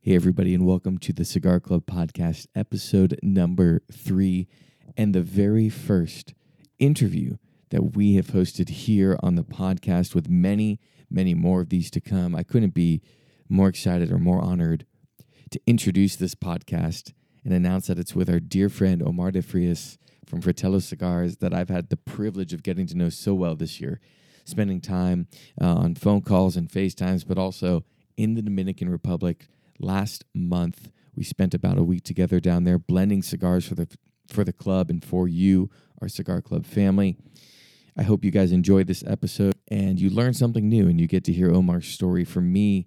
Hey, everybody, and welcome to the Cigar Club podcast, episode number three, and the very first interview that we have hosted here on the podcast with many, many more of these to come. I couldn't be more excited or more honored to introduce this podcast and announce that it's with our dear friend Omar De Frias from Fratello Cigars that I've had the privilege of getting to know so well this year, spending time uh, on phone calls and FaceTimes, but also in the Dominican Republic. Last month, we spent about a week together down there blending cigars for the for the club and for you, our cigar club family. I hope you guys enjoyed this episode and you learn something new and you get to hear Omar's story. For me,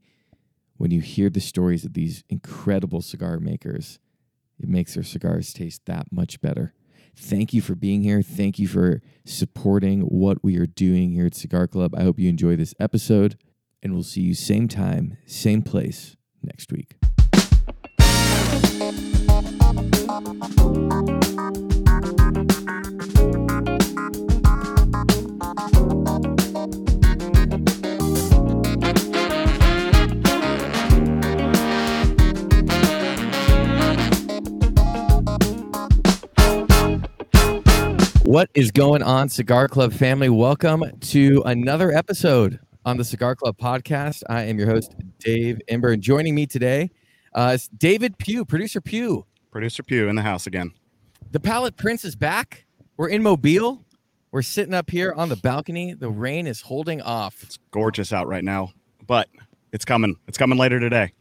when you hear the stories of these incredible cigar makers, it makes their cigars taste that much better. Thank you for being here. Thank you for supporting what we are doing here at Cigar Club. I hope you enjoy this episode, and we'll see you same time, same place next week. What is going on, Cigar Club family? Welcome to another episode on the Cigar Club podcast. I am your host, Dave Ember, and joining me today uh, is David Pugh, producer Pugh. Producer Pugh in the house again. The Palate Prince is back. We're in Mobile. We're sitting up here on the balcony. The rain is holding off. It's gorgeous out right now, but it's coming. It's coming later today.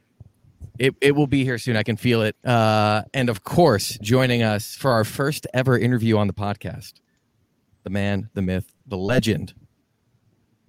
It, it will be here soon. I can feel it. Uh, and of course, joining us for our first ever interview on the podcast, the man, the myth, the legend,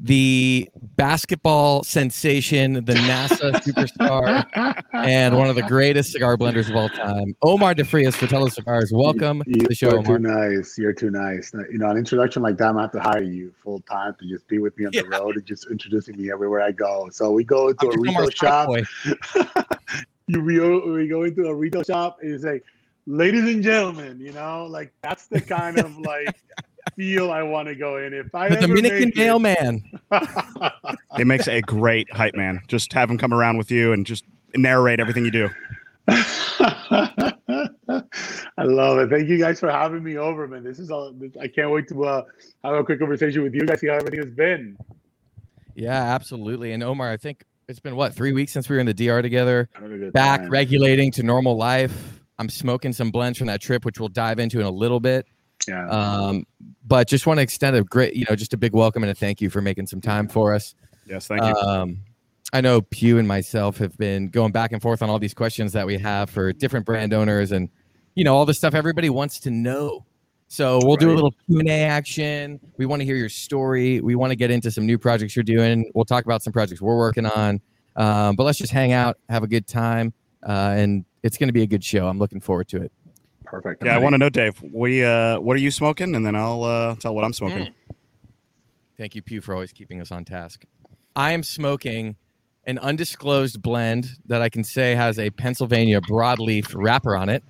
the basketball sensation, the NASA superstar, and one of the greatest cigar blenders of all time, Omar De Frias, Fratello Cigars. Welcome to the show, You're Omar. too nice. You're too nice. You know, an introduction like that, I'm gonna have to hire you full time to just be with me on the road and just introducing me everywhere I go. So we go to I'm a retail shop. you we go, we go into a retail shop and it's like, ladies and gentlemen, you know, like that's the kind of like feel I want to go in. If I The ever Dominican make it- mailman. It makes a great hype man. Just have him come around with you and just narrate everything you do. I love it. Thank you guys for having me over, man. This is all. I can't wait to uh, have a quick conversation with you guys. See how everything has been. Yeah, absolutely. And Omar, I think it's been what three weeks since we were in the DR together. Having a good Back time. regulating to normal life. I'm smoking some blends from that trip, which we'll dive into in a little bit. Yeah. Um, but just want to extend a great, you know, just a big welcome and a thank you for making some time for us. Yes, thank you. Um, I know Pugh and myself have been going back and forth on all these questions that we have for different brand owners and, you know, all the stuff everybody wants to know. So we'll do a little Q and A action. We want to hear your story. We want to get into some new projects you're doing. We'll talk about some projects we're working on. Um, but let's just hang out, have a good time, uh, and it's going to be a good show. I'm looking forward to it. Perfect. yeah, I want to know, Dave. We uh, what are you smoking? And then I'll uh, tell what I'm smoking. Thank you, Pugh, for always keeping us on task. I am smoking an undisclosed blend that I can say has a Pennsylvania broadleaf wrapper on it.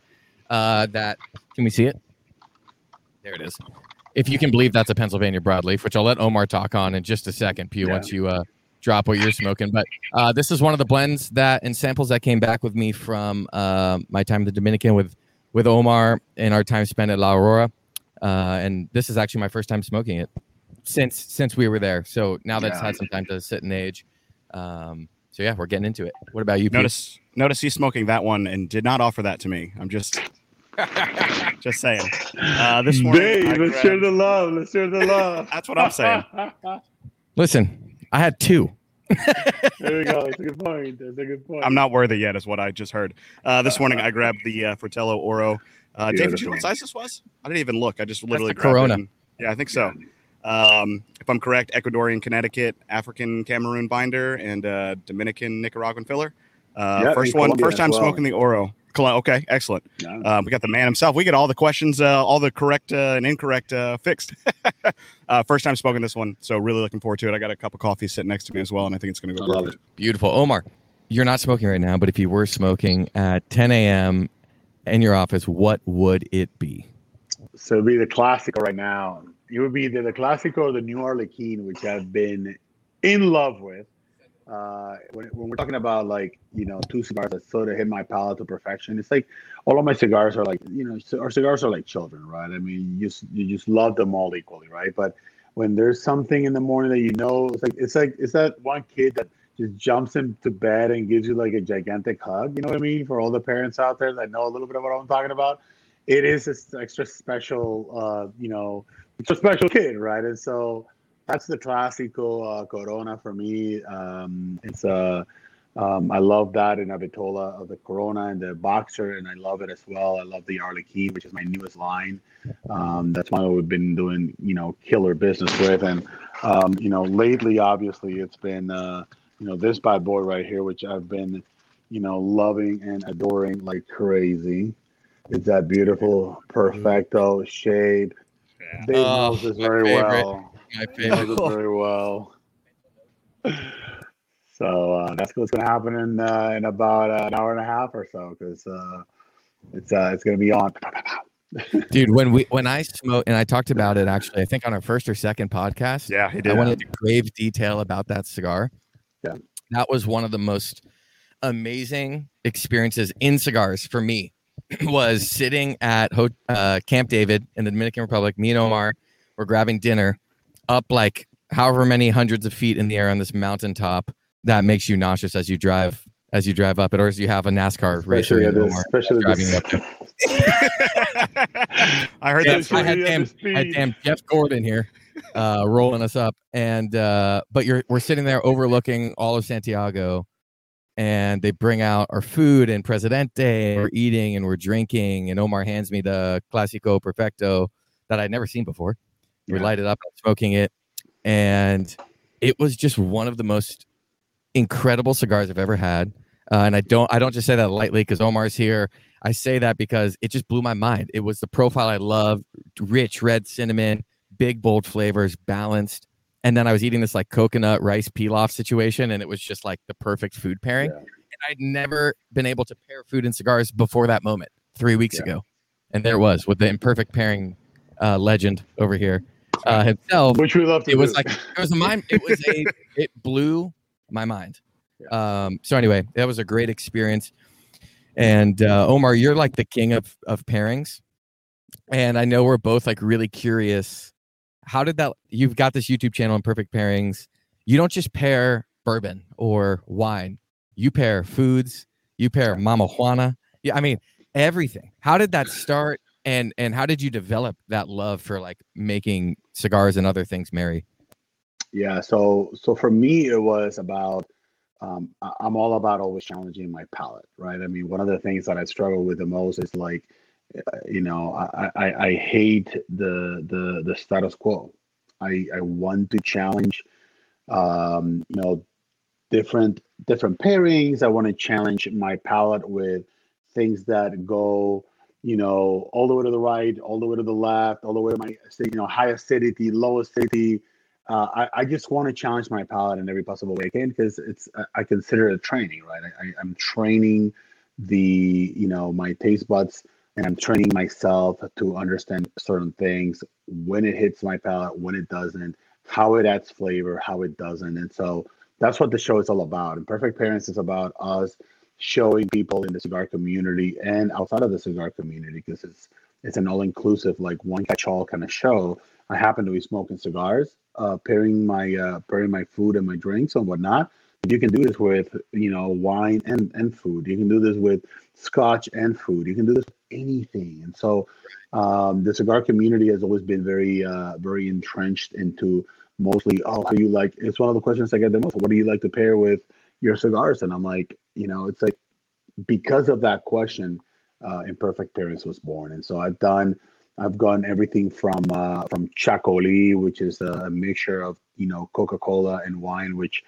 Uh, that can we see it? There it is. If you can believe that's a Pennsylvania broadleaf, which I'll let Omar talk on in just a second, Pugh, Yeah. once you uh, drop what you're smoking. But uh, this is one of the blends that and samples that came back with me from uh, my time in the Dominican with with Omar and our time spent at La Aurora. Uh, and this is actually my first time smoking it since since we were there. So now that's Yeah. had some time to sit and age. Um, so yeah, we're getting into it. What about you? Pete? Notice notice he's smoking that one and did not offer that to me. I'm just just saying. Uh, this morning, Dave, let's grabbed- share the love. Let's share the love. That's what I'm saying. Listen, I had two. There we go. That's a good point. That's a good point. I'm not worthy yet, is what I just heard. Uh, this morning, I grabbed the uh, Fratello Oro. Uh, David, do you know what size this was? I didn't even look. I just literally the grabbed Corona. It and- yeah, I think so. Um, if I'm correct, Ecuadorian, Connecticut, African, Cameroon binder, and uh, Dominican, Nicaraguan filler. Uh, Yeah, first one, Colombian first time well. smoking the Oro. Col- Okay, excellent. Yeah. Uh, we got the man himself. We get all the questions, uh, all the correct uh, and incorrect uh, fixed. uh, first time smoking this one, so really looking forward to it. I got a cup of coffee sitting next to me as well, and I think it's going to I go love perfect. it. Beautiful, Omar. You're not smoking right now, but if you were smoking at 10 a.m. in your office, what would it be? So it'd be the Classico right now. It would be either the Classico or the New Arlequin, which I've been in love with. Uh, when, when we're talking about like you know two cigars that sort of hit my palate to perfection, it's like all of my cigars are like you know our cigars are like children, right? I mean, you just you just love them all equally, right? But when there's something in the morning that you know, it's like it's like it's that one kid that just jumps into bed and gives you like a gigantic hug. You know what I mean? For all the parents out there that know a little bit of what I'm talking about, it is this extra special, uh, you know, it's a special kid, right? And so that's the Classico uh, Corona for me. Um, it's uh, um, I love that in a Vitola of the Corona and the Boxer, and I love it as well. I love the Arlequin, which is my newest line. Um, that's one that we've been doing, you know, killer business with, and um, you know, lately, obviously, it's been, uh, you know, this bad boy right here, which I've been, you know, loving and adoring like crazy. It's that beautiful perfecto shade. Yeah. Dave Oh, knows this very favorite. well. My He favorite. it very well. So uh, that's what's going to happen in uh, in about uh, an hour and a half or so because uh, it's uh, it's going to be on. Dude, when we when I smoke and I talked about it actually, I think on our first or second podcast. Yeah, he did. I did. went into grave detail about that cigar. Yeah. That was one of the most amazing experiences in cigars for me. was sitting at uh, Camp David in the Dominican Republic. Me and Omar were grabbing dinner up like however many hundreds of feet in the air on this mountaintop that makes you nauseous as you drive as you drive up it, or as you have a NASCAR racer especially at in this, Omar especially driving this, up there. I heard Yeah, that. I had damn, I had damn Jeff Gordon here, uh, rolling us up, and uh, but you're we're sitting there overlooking all of Santiago, and they bring out our food and Presidente, and we're eating and we're drinking, and Omar hands me the Classico Perfecto that I'd never seen before. We Yeah. light it up, smoking it, and it was just one of the most incredible cigars I've ever had. Uh, and I don't I don't just say that lightly because Omar's here. I say that because it just blew my mind. It was the profile I love, rich red cinnamon, big bold flavors, balanced. And then I was eating this like coconut rice pilaf situation, and it was just like the perfect food pairing. Yeah. And I'd never been able to pair food and cigars before that moment three weeks Yeah. ago. And there it was with the imperfect pairing uh, legend over here uh, himself which we love to it was like it was a mind it was a it blew my mind. Um so anyway that was a great experience. And uh omar you're like the king of of pairings. And i know we're both like really curious how did that you've got this youtube channel in perfect pairings. You don't just pair bourbon or wine. You pair foods. You pair mama juana. Yeah i mean everything. How did that start and and how did you develop that love for like making cigars and other things merry Yeah. So so for me, it was about. Um, I'm all about always challenging my palate, right? I mean, one of the things that I struggle with the most is like, uh, you know, I, I, I hate the the the status quo. I I want to challenge, um, you know, different different pairings. I want to challenge my palate with things that go, you know, all the way to the right, all the way to the left, all the way to my, you know, high acidity, low acidity uh, I, I just want to challenge my palate in every possible way I can because it's I- consider it training, right? I, I, I'm training the you know my taste buds and I'm training myself to understand certain things when it hits my palate, when it doesn't, how it adds flavor, how it doesn't, and so that's what the show is all about. And Perfect Pairings is about us showing people in the cigar community and outside of the cigar community because it's it's an all-inclusive like one catch-all kind of show. I happen to be smoking cigars, uh, pairing my uh, pairing my food and my drinks and whatnot. You can do this with you know wine and and food. You can do this with scotch and food. You can do this with anything. And so um, the cigar community has always been very uh, very entrenched into mostly oh how you like it's one of the questions I get the most. What do you like to pair with your cigars? And I'm like you know it's like because of that question, uh, Imperfect Pairings was born. And so I've done, I've gone everything from uh, from Chacoli, which is a mixture of you know Coca Cola and wine, which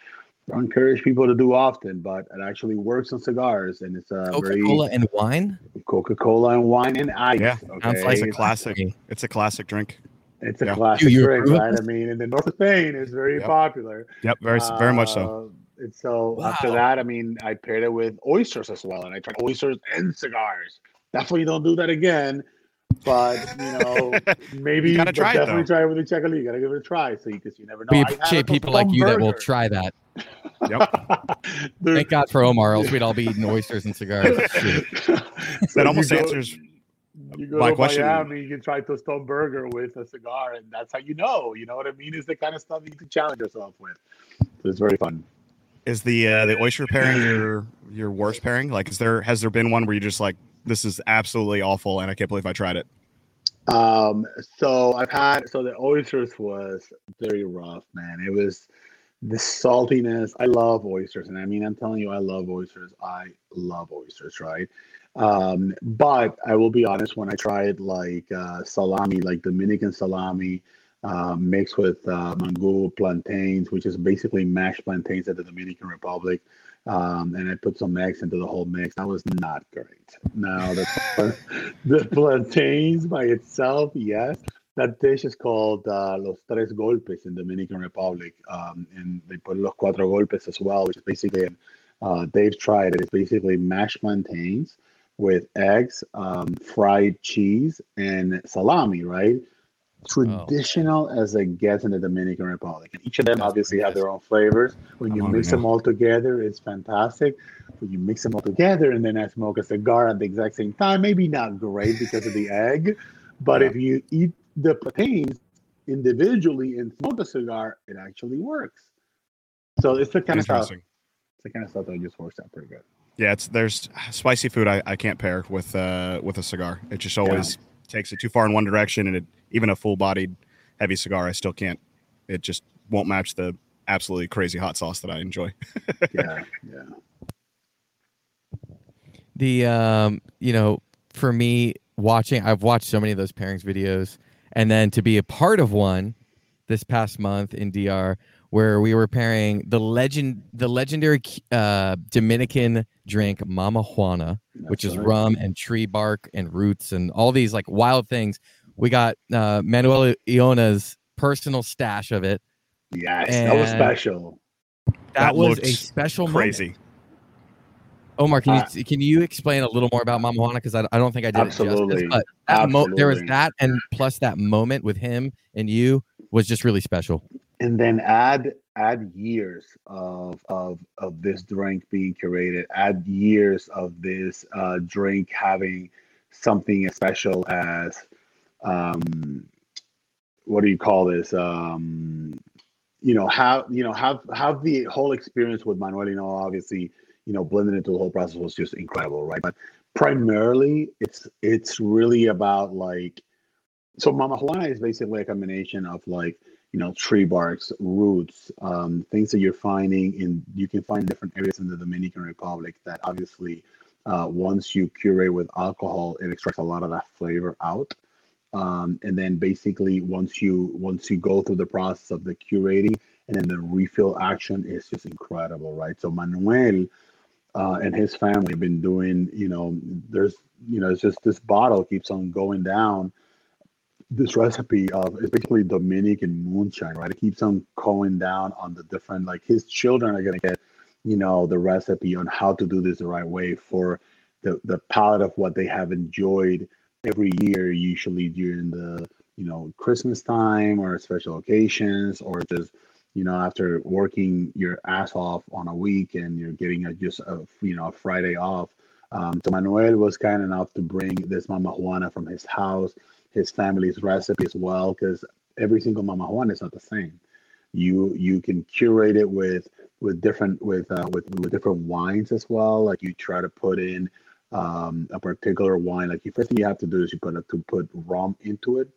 I encourage people to do often, but it actually works on cigars, and it's a very Coca very Cola and wine. Coca Cola and wine and ice. Yeah, Sounds okay? like It's a a classic. It's a classic drink. It's a Yeah. classic You- you drink, approve right? I mean, in the north of Spain, it's very Yep. popular. Yep, very very much so. And so after that, I mean, I paired it with oysters as well, and I tried oysters and cigars. Definitely don't do that again, but you know, maybe You gotta try it, definitely though. try it with the Chacoli. You gotta give it a try, so because you never know. We appreciate people like Tom you that will try that. Yep. There- Thank God for Omar, else we'd all be eating oysters and cigars. Shit. That almost you go- answers You go my to question. Miami, you can try Tostone Burger with a cigar, and that's how you know. You know what I mean? Is the kind of stuff you can challenge yourself with. So it's very fun. Is the uh, the oyster pairing your your worst pairing? Like, is there has there been one where you just like this is absolutely awful and I can't believe I tried it? Um, so I've had so the oysters was very rough, man. It was the saltiness. I love oysters, and I mean, I'm telling you, I love oysters. I love oysters, right? Um, but I will be honest, when I tried like uh, salami, like Dominican salami, uh, mixed with uh, mangú plantains, which is basically mashed plantains of the Dominican Republic, um, and I put some eggs into the whole mix. That was not great. Now the the plantains by itself, yes. That dish is called uh, Los Tres Golpes in Dominican Republic, um, and they put Los Cuatro Golpes as well, which is basically, uh, Dave tried it. It's basically mashed plantains with eggs, um, fried cheese, and salami, right? Traditional as it gets in the Dominican Republic. And each of them obviously have their own flavors. When you mix them all together, it's fantastic. When you mix them all together and then I smoke a cigar at the exact same time, maybe not great because of the egg, but Yeah. if you eat the plantains individually and smoke a cigar, it actually works. So it's the kind of stuff. It's the kind of stuff that just works out pretty good. Yeah, it's there's spicy food I, I can't pair with uh with a cigar. It just always takes it too far in one direction, and it even a full bodied heavy cigar I still can't. It just won't match the absolutely crazy hot sauce that I enjoy. Yeah, yeah. the um you know for me watching i've watched so many of those pairings videos and then to be a part of one this past month in dr where we were pairing the legend the legendary uh dominican drink mama juana which is right. rum and tree bark and roots and all these like wild things we got uh manuel Inoa's personal stash of it Yes, that was special. that, That was a special moment. Crazy. Omar, can Uh, you can you explain a little more about Mama Juana? Because I, I don't think I did Absolutely. it justice. But that mo- there was that, and plus that moment with him and you was just really special. and then add add years of of of this drink being curated add years of this uh drink having something as special as um what do you call this? Um you know have you know have have the whole experience with manuel you know obviously you know blending into the whole process was just incredible right? But primarily it's it's really about like so mama juana is basically a combination of like you know tree barks roots um, things that you're finding in you can find different areas in the dominican republic that obviously uh, once you curate with alcohol it extracts a lot of that flavor out um, and then basically once you once you go through the process of the curating and then the refill action is just incredible right so manuel uh, and his family have been doing you know there's you know it's just this bottle keeps on going down this recipe of it's basically Dominican moonshine, right? It keeps on going down on the different like his children are gonna get, you know, the recipe on how to do this the right way for the the palate of what they have enjoyed every year, usually during the you know Christmas time or special occasions or just you know after working your ass off on a week and you're getting a, just a you know a Friday off. Um, so Manuel was kind enough to bring this Mama Juana from his house his family's recipe as well because every single mama juana is not the same you you can curate it with with different with uh, with with different wines as well like you try to put in um, a particular wine like the first thing you have to do is you put to put rum into it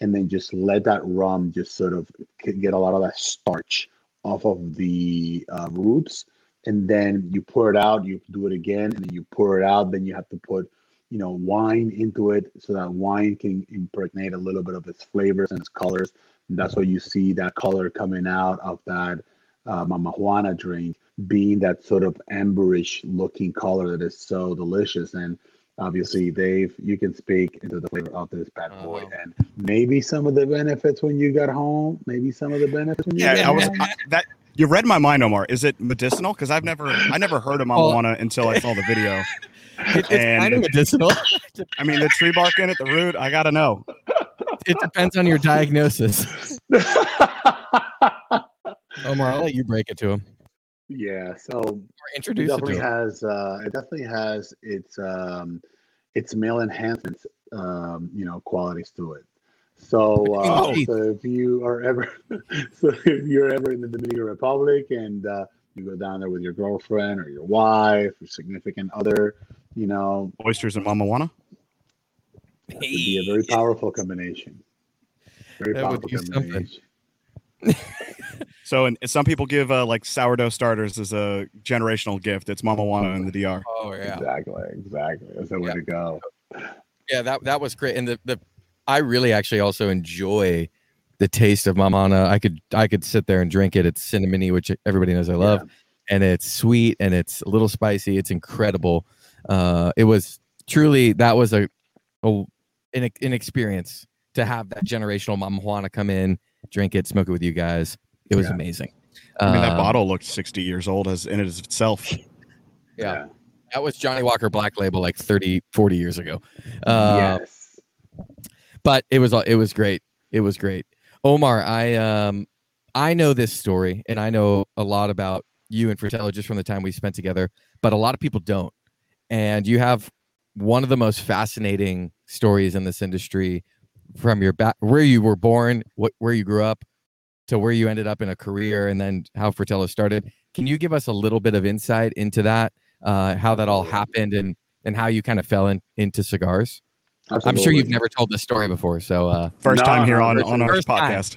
and then just let that rum just sort of get a lot of that starch off of the uh, roots and then you pour it out you do it again and then you pour it out then you have to put you know wine into it so that wine can impregnate a little bit of its flavors and its colors. And that's why you see that color coming out of that uh, mama juana drink being that sort of amberish looking color that is so delicious and obviously dave you can speak into the flavor of this bad boy Uh-huh. and maybe some of the benefits when you got home maybe some of the benefits when you Yeah, got I was I, that. You read my mind, Omar. Is it medicinal? Because I've never, I never heard of Oh. marijuana until I saw the video. It, it's kind of medicinal. I mean, the tree bark in it, the root. I gotta know. it depends on your diagnosis. Omar, I'll let you break it to him. Yeah, so it Introduce it to definitely has uh, it definitely has its um, its male enhancements, um, you know, qualities to it. So, uh, so if you are ever, so if you're ever in the Dominican Republic and uh, you go down there with your girlfriend or your wife or significant other, you know, Oysters and Mama Juana. it would be a very powerful combination. Very That would powerful do something. Combination. So, and some people give uh, like sourdough starters as a generational gift. It's Mama Juana in the DR. Oh yeah. Exactly, exactly. That's the way to go. Yeah, that that was great. And the, the I really actually also enjoy the taste of Mama Juana. I could I could sit there and drink it. It's cinnamony, which everybody knows I love, and it's sweet and it's a little spicy. It's incredible. Uh, it was truly that was a, a an, an experience to have that generational Mama Juana come in, drink it, smoke it with you guys. It was Yeah. amazing. I mean, that Um, bottle looked 60 years old as in it as itself. yeah. That was Johnnie Walker Black Label like 30, 40 years ago. Uh, yes. but it was it was great. It was great. Omar, I um I know this story and I know a lot about you and Fratello just from the time we spent together, but a lot of people don't. And you have one of the most fascinating stories in this industry from your back where you were born, what where you grew up to where you ended up in a career and then how Fratello started. Can you give us a little bit of insight into that? Uh, how that all happened and and how you kind of fell in, into cigars? I'm sure you've never told this story before, so uh, First No, time here on, on our first time. podcast.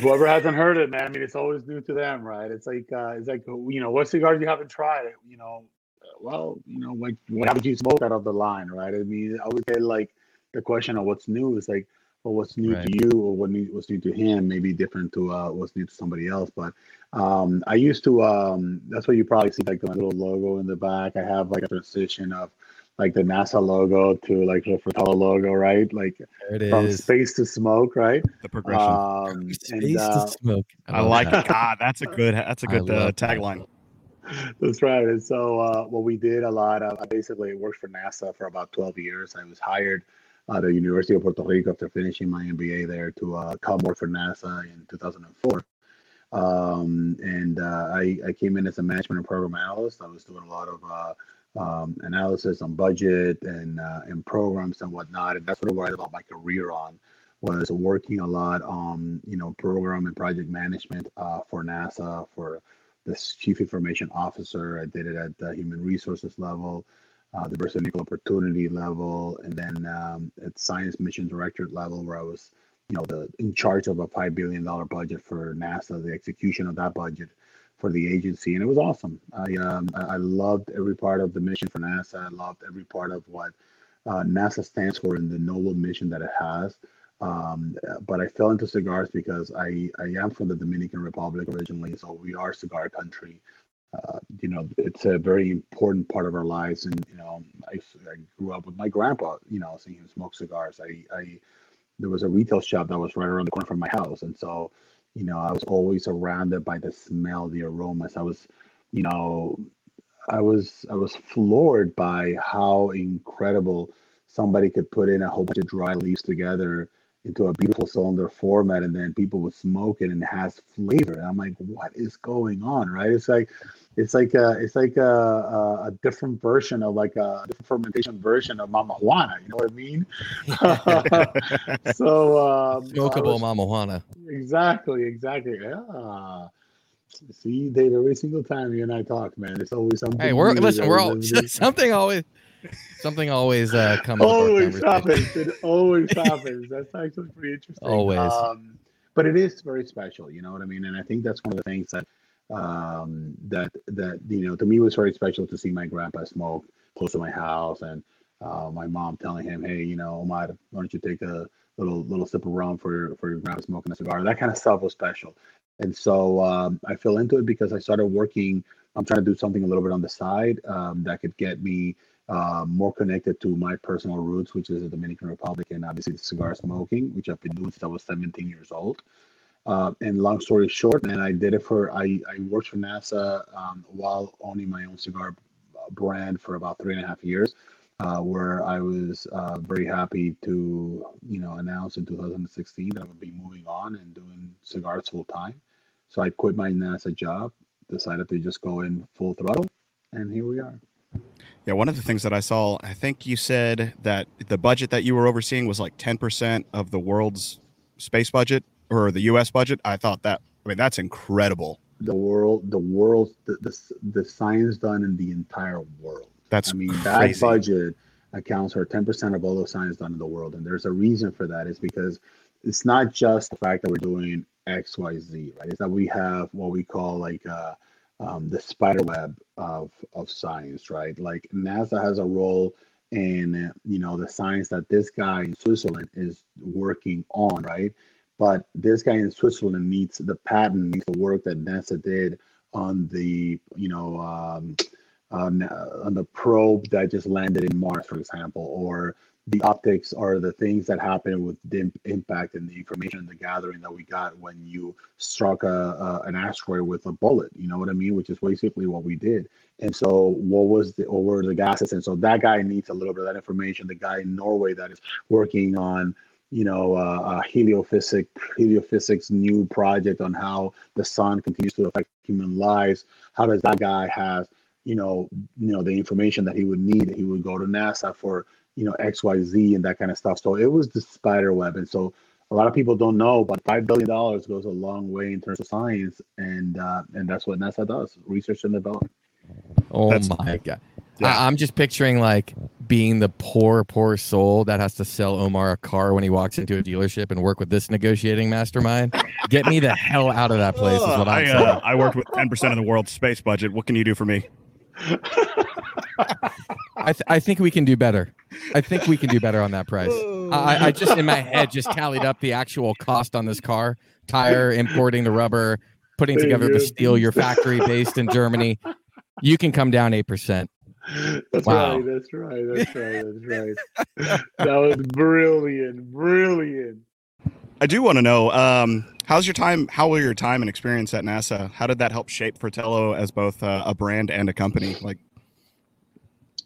whoever hasn't heard it, man. I mean, it's always new to them, right? It's like uh, it's like you know, what cigars you haven't tried? You know, uh, well, you know, like what haven't you smoked out of the line, right? I mean, I would get like the question of what's new is like, well, what's new Right. to you or what new, what's new to him may be different to uh, what's new to somebody else. But um, I used to. Um, that's what you probably see like the little logo in the back. I have like a transition of like the NASA logo to like the Fratello logo, right? Like it from is. space to smoke, right? The progression. Um, Space and, to uh, smoke. I love like that. it. God, that's a good. That's a good uh, tagline. That's right. And so, uh, what we did a lot of, I basically worked for NASA for about 12 years. I was hired at the University of Puerto Rico after finishing my MBA there to uh, come work for NASA in 2004. Um, and uh, I, I came in as a management and program analyst. I was doing a lot of uh, um, analysis on budget and uh, and programs and whatnot. And that's sort of what I built my career on was working a lot on you know program and project management uh, for NASA for the chief information officer. I did it at the human resources level, uh, diversity and equal opportunity level, and then um, at science mission director level, where I was, you know, the in charge of a five billion dollar budget for NASA, the execution of that budget for the agency, and it was awesome. I um, I loved every part of the mission for NASA. I loved every part of what uh, NASA stands for and the noble mission that it has. Um, but I fell into cigars because I, I am from the Dominican Republic originally, so we are cigar country. Uh, you know, it's a very important part of our lives, and you know, I, I grew up with my grandpa. You know, seeing him smoke cigars. I, I there was a retail shop that was right around the corner from my house, and so you know, I was always surrounded by the smell, the aromas. I was, you know, I was I was floored by how incredible somebody could put in a whole bunch of dry leaves together into a beautiful cylinder format and then people would smoke it and it has flavor and i'm like what is going on right it's like it's like a it's like a, a, a different version of like a different fermentation version of mama juana you know what i mean so um Smokable was- Mama Juana. exactly exactly yeah see dave every single time you and i talk man it's always something Hey, we're listen. We're all something always something always uh, comes. always happens. It always happens. That's actually pretty interesting. Always. Um, but it is very special. You know what I mean? And I think that's one of the things that um, that that you know to me was very special to see my grandpa smoke close to my house, and uh, my mom telling him, "Hey, you know, Omar, why don't you take a little little sip of rum for your for your grandpa smoking a cigar?" That kind of stuff was special. And so um, I fell into it because I started working. I'm trying to do something a little bit on the side um, that could get me uh, more connected to my personal roots, which is the Dominican Republic, and obviously the cigar smoking, which I've been doing since I was 17 years old. Uh, and long story short, and I did it for I, I worked for NASA um, while owning my own cigar brand for about three and a half years, uh, where I was uh, very happy to you know announce in 2016 that I would be moving on and doing cigars full time. So I quit my NASA job, decided to just go in full throttle, and here we are. Yeah, one of the things that I saw, I think you said that the budget that you were overseeing was like 10% of the world's space budget or the US budget. I thought that, I mean, that's incredible. The world, the world, the, the, the science done in the entire world. That's I mean, crazy. that budget accounts for 10% of all the science done in the world. And there's a reason for that. Is because it's not just the fact that we're doing X, Y, Z, right? It's that we have what we call like uh, um, the spider web of of science, right? Like NASA has a role in you know the science that this guy in Switzerland is working on, right? But this guy in Switzerland needs the patent, needs the work that NASA did on the you know um, on, on the probe that just landed in Mars, for example, or the optics are the things that happen with the impact and the information the gathering that we got when you struck a, a, an asteroid with a bullet. You know what I mean? Which is basically what we did. And so, what was the or were the gases? And so that guy needs a little bit of that information. The guy in Norway that is working on you know, uh, heliophysics, heliophysics new project on how the sun continues to affect human lives. How does that guy have, you know, you know, the information that he would need? He would go to NASA for you know xyz and that kind of stuff so it was the spider web and so a lot of people don't know but five billion dollars goes a long way in terms of science and uh, and that's what nasa does research and development oh that's, my god yeah. I, i'm just picturing like being the poor poor soul that has to sell omar a car when he walks into a dealership and work with this negotiating mastermind get me the hell out of that place is what i'm I, saying uh, i worked with 10% of the world's space budget what can you do for me I, th- I think we can do better. I think we can do better on that price. I, I just in my head just tallied up the actual cost on this car, tire, importing the rubber, putting together the steel. Your factory based in Germany, you can come down eight percent. That's wow. right. That's right. That's right. That's right. that was brilliant. Brilliant. I do want to know um, how's your time? How will your time and experience at NASA? How did that help shape Fratello as both uh, a brand and a company? Like,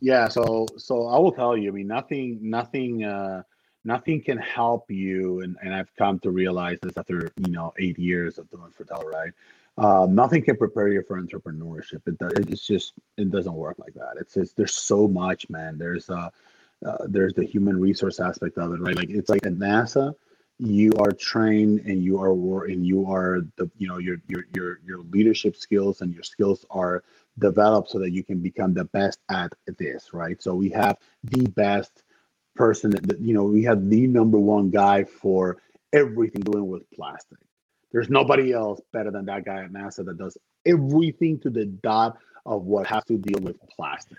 yeah so so i will tell you i mean nothing nothing uh nothing can help you and, and i've come to realize this after you know eight years of doing Fratello, right um, nothing can prepare you for entrepreneurship it, does, it's just it doesn't work like that it's just there's so much man there's uh, uh there's the human resource aspect of it right like it's like at nasa you are trained and you are and you are the you know your your your your leadership skills and your skills are developed so that you can become the best at this, right? So we have the best person that, you know, we have the number one guy for everything doing with plastic. There's nobody else better than that guy at NASA that does everything to the dot of what has to deal with plastic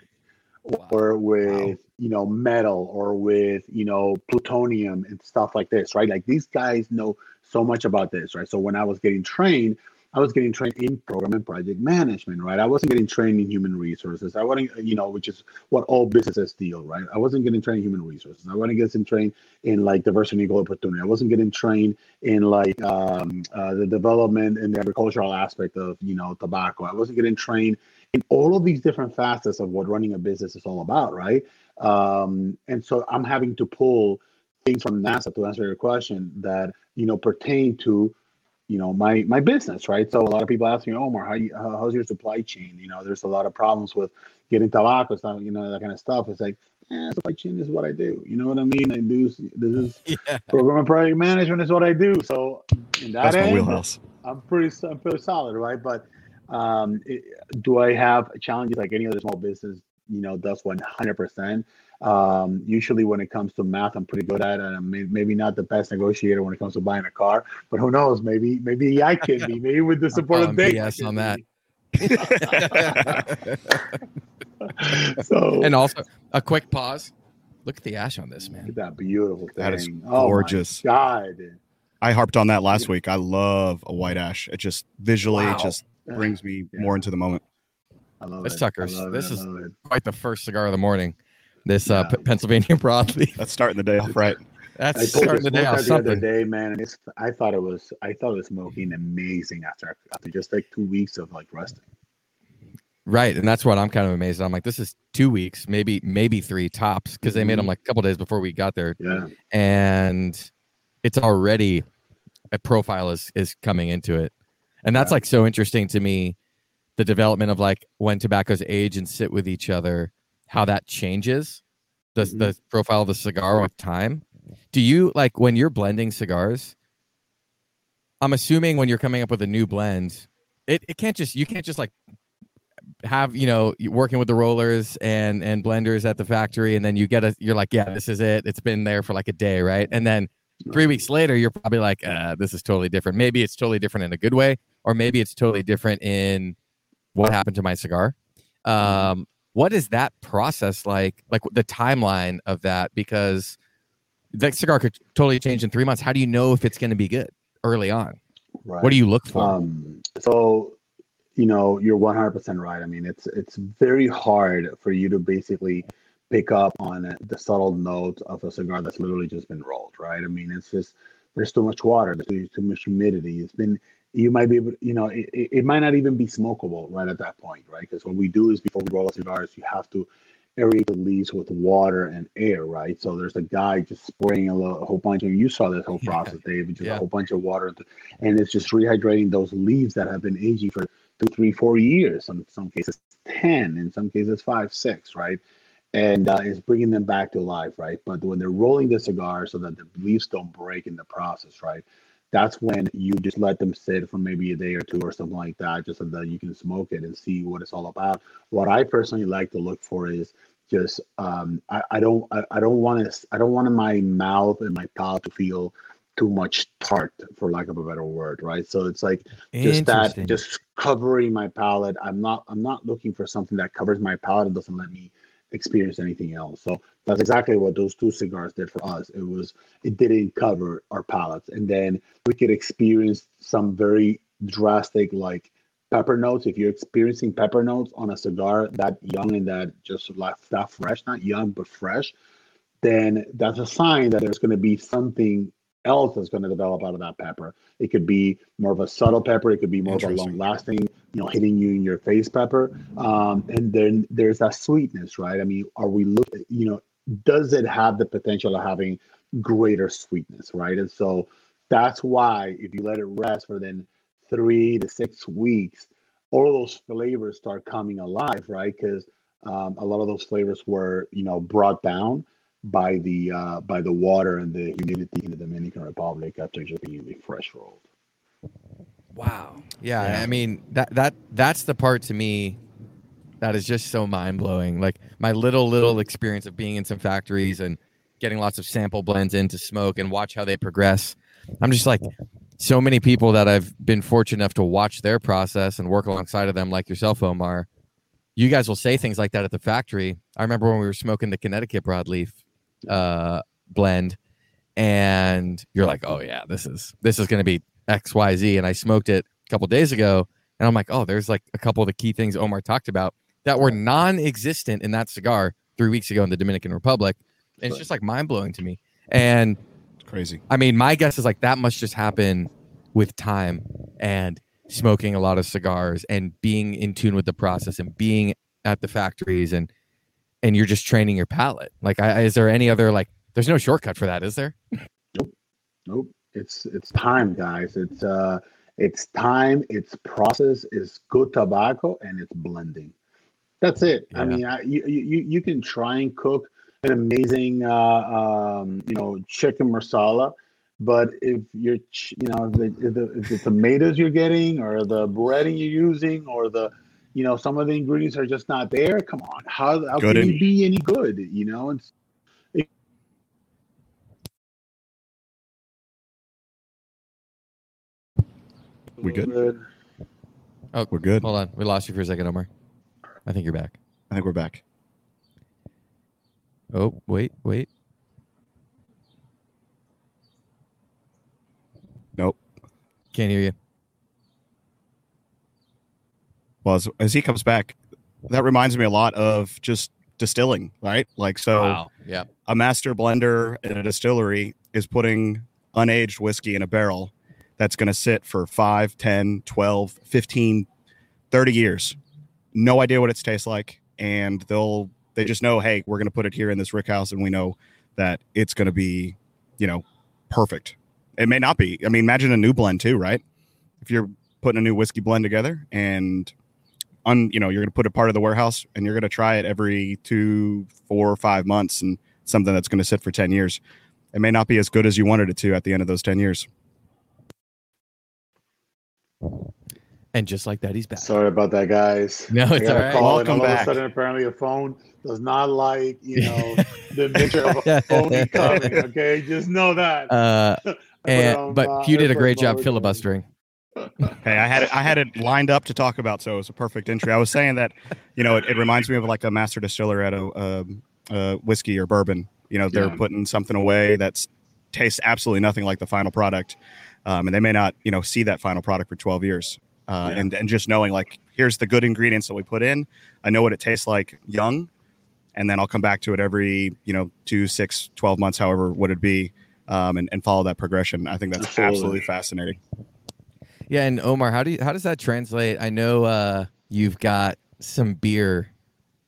wow. or with wow. you know metal or with you know plutonium and stuff like this right like these guys know so much about this right so when i was getting trained I was getting trained in program and project management, right? I wasn't getting trained in human resources. I wasn't, you know, which is what all businesses deal, right? I wasn't getting trained in human resources. I wasn't getting trained in like diversity and equal opportunity. I wasn't getting trained in like um, uh, the development and the agricultural aspect of, you know, tobacco. I wasn't getting trained in all of these different facets of what running a business is all about, right? Um, and so I'm having to pull things from NASA to answer your question that, you know, pertain to you know my my business right? So a lot of people ask me omar how you how's your supply chain? You know there's a lot of problems with getting tobacco stuff you know that kind of stuff. It's like eh, supply chain is what i do. You know what i mean? I do this is yeah. program and project management is what i do. So in that That's end, wheelhouse. i'm pretty i'm pretty solid right? But um it, do i have challenges like any other small business? You know does 100 percent um, usually, when it comes to math, I'm pretty good at it. I'm maybe not the best negotiator when it comes to buying a car, but who knows? Maybe maybe I can be. Maybe with the support of Dick. Yes, on that. so and also a quick pause. Look at the ash on this man. Look at that beautiful thing. That is gorgeous. Oh God. I harped on that last week. I love a white ash. It just visually wow. it just brings me yeah. more into the moment. I love this it. Tuckers. This is quite the first cigar of the morning this uh, P- Pennsylvania broadleaf. That's starting the day off right. That's starting the day off something. The other day, man, and it's, I thought it was I thought it was smoking amazing after after just like two weeks of like resting. Right, and that's what I'm kind of amazed. At. I'm like, this is two weeks, maybe maybe three tops, because they made them mm-hmm. like a couple days before we got there. Yeah, and it's already a profile is is coming into it, and that's yeah. like so interesting to me the development of like when tobaccos age and sit with each other, how that changes the Mhm. the profile of the cigar with time. Do you like when you're blending cigars? I'm assuming when you're coming up with a new blend, it, it can't just you can't just like have you know working with the rollers and and blenders at the factory and then you get a you're like yeah this is it it's been there for like a day right and then three weeks later you're probably like uh, this is totally different maybe it's totally different in a good way or maybe it's totally different in what happened to my cigar um what is that process like like the timeline of that because that cigar could totally change in three months how do you know if it's going to be good early on Right. what do you look for Um, so, you know, you're 100% right. I mean, it's it's very hard for you to basically pick up on the subtle notes of a cigar that's literally just been rolled, right? I mean, it's just there's too much water, there's too much humidity. It's been you might be able, you know, it, it might not even be smokable right at that point, right? Because what we do is before we roll the cigars, you have to aerate the leaves with water and air, right? So there's a guy just spraying a, little, a whole bunch of. You saw this whole Yeah. process, David. Just Yeah. a whole bunch of water, and it's just rehydrating those leaves that have been aging for two, three, four years. Some some cases ten, in some cases five, six, right? And uh, it's bringing them back to life, right? But when they're rolling the cigar so that the leaves don't break in the process, right? That's when you just let them sit for maybe a day or two or something like that, just so that you can smoke it and see what it's all about. What I personally like to look for is just um, I, I don't I, I don't want to I don't want my mouth and my palate to feel too much tart, for lack of a better word, right? So it's like just that just covering my palate i'm not i'm not looking for something that covers my palate and doesn't let me experience anything else. So that's exactly what those two cigars did for us. It was it didn't cover our palates. And then we could experience some very drastic like pepper notes. If you're experiencing pepper notes on a cigar that young and that just left that fresh not young but fresh then that's a sign that there's going to be something else that's going to develop out of that pepper. It could be more of a subtle pepper. It could be more of a long-lasting, you know, hitting you in your face pepper. Um, and then there's that sweetness, right? I mean, are we look, you know, does it have the potential of having greater sweetness, right? And so that's why if you let it rest for then three to six weeks, all those flavors start coming alive, right? Because um, a lot of those flavors were, you know, brought down by the uh, by the water and the humidity in the Dominican Republic after just being fresh rolled. Wow. Yeah, Yeah. I mean that that that's the part to me that is just so mind blowing. Like my little little experience of being in some factories and getting lots of sample blends in to smoke and watch how they progress. I'm just like so many people that I've been fortunate enough to watch their process and work alongside of them, like yourself, Omar. You guys will say things like that at the factory. I remember when we were smoking the Connecticut broadleaf uh, blend, and you're like, "Oh yeah, this is this is going to be X Y Z." And I smoked it a couple days ago, and I'm like, "Oh, there's like a couple of the key things Omar talked about that were non-existent in that cigar three weeks ago in the Dominican Republic." And it's just like mind blowing to me. And It's crazy. I mean, my guess is like that must just happen with time and smoking a lot of cigars and being in tune with the process and being at the factories and and you're just training your palate. Like, I, is there any other like? There's no shortcut for that, is there? Nope. Nope. It's it's time, guys. It's uh it's time, it's process, it's good tobacco, and it's blending. That's it. I mean, I, you, you you can try and cook an amazing uh, um, you know chicken marsala, but if you're you know the, if the the tomatoes you're getting or the breading you're using or the you know some of the ingredients are just not there. Come on, how how Good can you be any good? You know, it's We good? Oh, We're good. hold on. We lost you for a second, Omar. I think you're back. I think we're back. Oh, wait, wait. Nope. Can't hear you. Well, as, as he comes back, that reminds me a lot of just distilling, right? Like, so Yeah. a master blender in a distillery is putting unaged whiskey in a barrel that's going to sit for 5, 10, 12, 15, 30 years. No idea what it tastes like. And they'll, they just know, hey, we're going to put it here in this rick house and we know that it's going to be, you know, perfect. It may not be. I mean, imagine a new blend too, right? If you're putting a new whiskey blend together and un, you know, you're going to put it part of the warehouse and you're going to try it every two, four, five months, and something that's going to sit for ten years. It may not be as good as you wanted it to at the end of those ten years. And just like that, he's back. Sorry about that, guys. No, I it's got all a call, and all back. of a sudden, apparently, a phone does not like you know the picture of a phone coming. Okay, just know that. Uh, I put it and, on, but uh, Q did a great job filibustering. Hey, I had it, I had it lined up to talk about, so it was a perfect entry. I was saying that, you know, it, it reminds me of like a master distiller at a, um uh whiskey or bourbon. You know, they're Yeah. putting something away that's tastes absolutely nothing like the final product, um, and they may not, you know, see that final product for twelve years. Uh, Yeah. and and just knowing like here's the good ingredients that we put in. I know what it tastes like young, and then I'll come back to it every you know two, six, 12 months, however would it be, um, and and follow that progression. I think that's Absolutely. absolutely fascinating. Yeah, and Omar, how do you how does that translate? I know uh, you've got some beer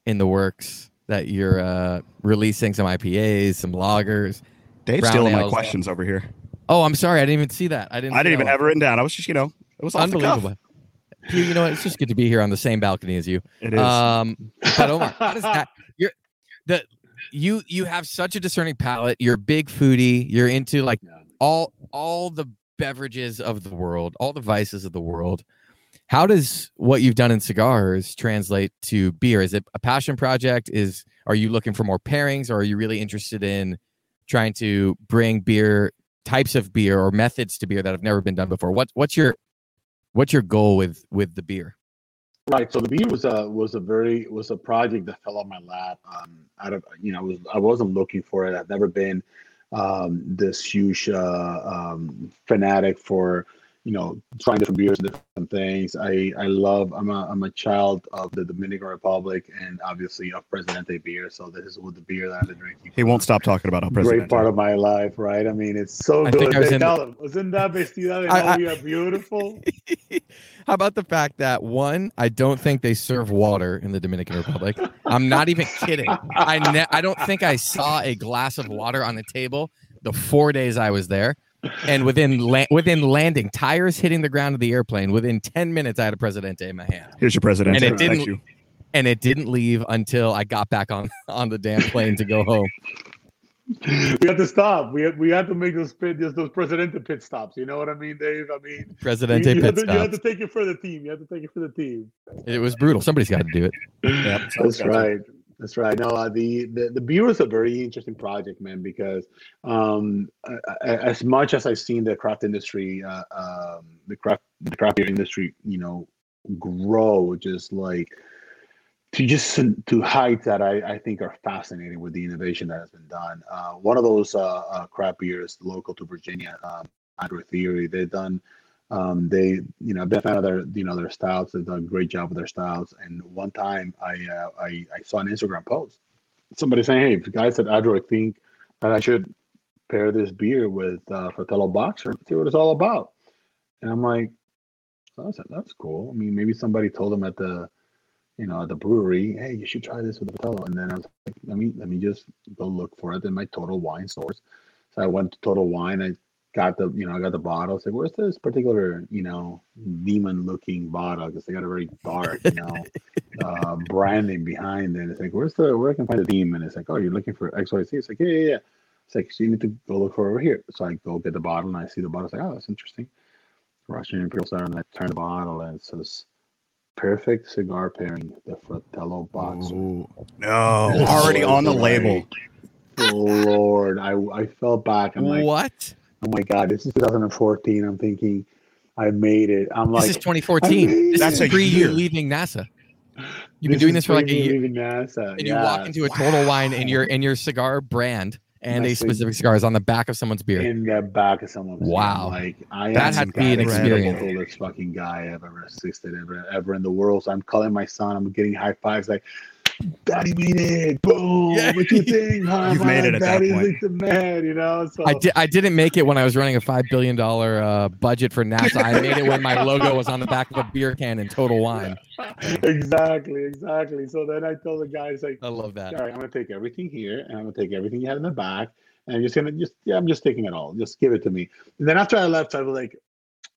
in the works that you're uh, releasing, some IPAs, some lagers. Dave's Brown stealing my questions over here. Oh, I'm sorry, I didn't even see that. I didn't. I didn't even have it written down. I was just, you know, it was off the cuff. Unbelievable. Q, you know what? It's just good to be here on the same balcony as you. It is. Um, but Omar, how does that? You're the you you have such a discerning palate. You're a big foodie. You're into like all all the beverages of the world, all the vices of the world. How does what you've done in cigars translate to beer? Is it a passion project? Is are you looking for more pairings, or are you really interested in trying to bring beer types of beer or methods to beer that have never been done before? What what's your what's your goal with with the beer? Right. So the beer was a was a very was a project that fell on my lap. Um, out of you know, I was I wasn't looking for it. I've never been um, this huge uh, um, fanatic for you know trying different beers and different things. I I love. I'm a I'm a child of the Dominican Republic and obviously of Presidente beer. So this is what the beer that I've been drinking. he won't stop talking about El Great part of my life, right? I mean, it's so I good. think I was They in tell them, wasn't that vestida de I- I- novia beautiful? How about the fact that one, I don't think they serve water in the Dominican Republic. I'm not even kidding. I ne- I don't think I saw a glass of water on the table the four days I was there. And within la- within landing, tires hitting the ground of the airplane, within 10 minutes, I had a Presidente in my hand. Here's your Presidente. And it didn't- you. And it didn't leave until I got back on, on the damn plane to go home. we had to stop. We had we had to make those pit those, those Presidente pit stops. You know what I mean, Dave? I mean, you, Presidente you, had pit to, you had to take it for the team. You had to take it for the team. It was brutal. Somebody's got to do it. Yep, That's gotcha. right. That's right. No, uh, the, the the beer was a very interesting project, man, because um, as much as I've seen the craft industry, uh, um, the craft the craft beer industry, you know, grow just like to just to heights that I, I think are fascinating with the innovation that has been done. Uh, one of those uh, uh, craft beers local to Virginia, um, Theory, they've done. Um, they, you know, I've been a fan of their, you know, their styles. They've done a great job with their styles. And one time, I, uh, I, I saw an Instagram post, somebody saying, "Hey, guys at Adroit think that I should pair this beer with uh, Fratello Boxer, see what it's all about." And I'm like, that's that's cool. I mean, maybe somebody told them at the, you know, at the brewery, "Hey, you should try this with Fratello." And then I was like, "Let me let me just go look for it in my Total Wine stores." So I went to Total Wine. I got the you know I got the bottle. I said, "Where's this particular you know demon looking bottle?" Because they got a very dark you know uh, branding behind it. It's like, "Where's the where I can find the demon?" It's like, "Oh, you're looking for X Y Z." It's like, "Yeah, yeah, yeah." It's like, "So you need to go look for it over here." So I go get the bottle and I see the bottle. It's like, "Oh, that's interesting." Russian Imperial Star, and I turn the bottle and it says, "Perfect cigar pairing, the Fratello box. Ooh. No, already on the label. Lord, I I fell back. I'm like, what? Oh my god, this is 2014. I'm thinking, I made it. I'm like, This like, is 2014. This That's is a pre year. you leaving NASA. You've been this doing this for like a pre me year, leaving NASA. and you walk into a Total Wine, and your and your cigar brand and a That's like- specific cigar is on the back of someone's beer. in the back of someone's hand. Wow. Like I That am had to be an the experience. coolest fucking guy I've ever assisted ever ever in the world. So I'm calling my son. I'm getting high fives like, "Daddy made it! Boom! Yeah. What you think? Huh? You've made it at that Daddy's point. like the man, you know." So I did. I didn't make it when I was running a five billion dollar uh, budget for NASA. I made it when my logo was on the back of a beer can in Total Wine. exactly, exactly. So then I told the guys like, I love that. all right, I'm gonna take everything here and I'm gonna take everything you had in the back and I'm just gonna just yeah, I'm just taking it all. Just give it to me. And then after I left, I was like,